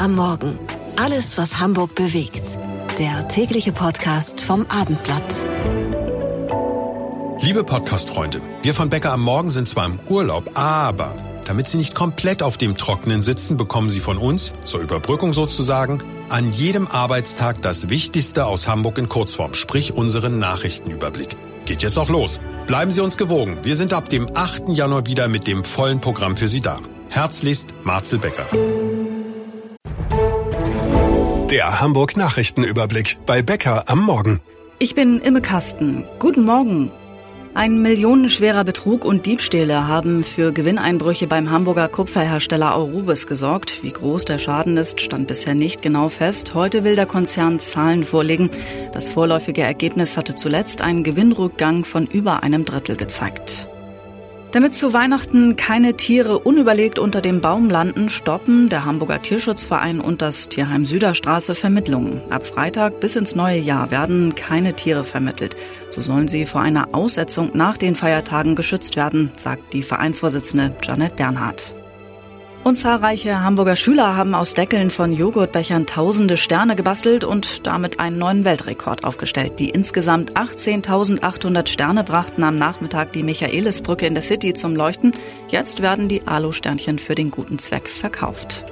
am Morgen. Alles, was Hamburg bewegt. Der tägliche Podcast vom Abendblatt. Liebe Podcast-Freunde, wir von Bäcker am Morgen sind zwar im Urlaub, aber damit Sie nicht komplett auf dem Trockenen sitzen, bekommen Sie von uns, zur Überbrückung sozusagen, an jedem Arbeitstag das Wichtigste aus Hamburg in Kurzform, sprich unseren Nachrichtenüberblick. Geht jetzt auch los. Bleiben Sie uns gewogen. Wir sind ab dem 8. Januar wieder mit dem vollen Programm für Sie da. Herzlichst, Marcel Becker. Der Hamburg Nachrichtenüberblick bei Becker am Morgen. Ich bin Imme Kasten. Guten Morgen. Ein millionenschwerer Betrug und Diebstähle haben für Gewinneinbrüche beim Hamburger Kupferhersteller Aurubis gesorgt. Wie groß der Schaden ist, stand bisher nicht genau fest. Heute will der Konzern Zahlen vorlegen. Das vorläufige Ergebnis hatte zuletzt einen Gewinnrückgang von über einem Drittel gezeigt. Damit zu Weihnachten keine Tiere unüberlegt unter dem Baum landen, stoppen der Hamburger Tierschutzverein und das Tierheim Süderstraße Vermittlungen. Ab Freitag bis ins neue Jahr werden keine Tiere vermittelt. So sollen sie vor einer Aussetzung nach den Feiertagen geschützt werden, sagt die Vereinsvorsitzende Janet Bernhardt. Und zahlreiche Hamburger Schüler haben aus Deckeln von Joghurtbechern tausende Sterne gebastelt und damit einen neuen Weltrekord aufgestellt. Die insgesamt 18.800 Sterne brachten am Nachmittag die Michaelisbrücke in der City zum Leuchten. Jetzt werden die Alu-Sternchen für den guten Zweck verkauft.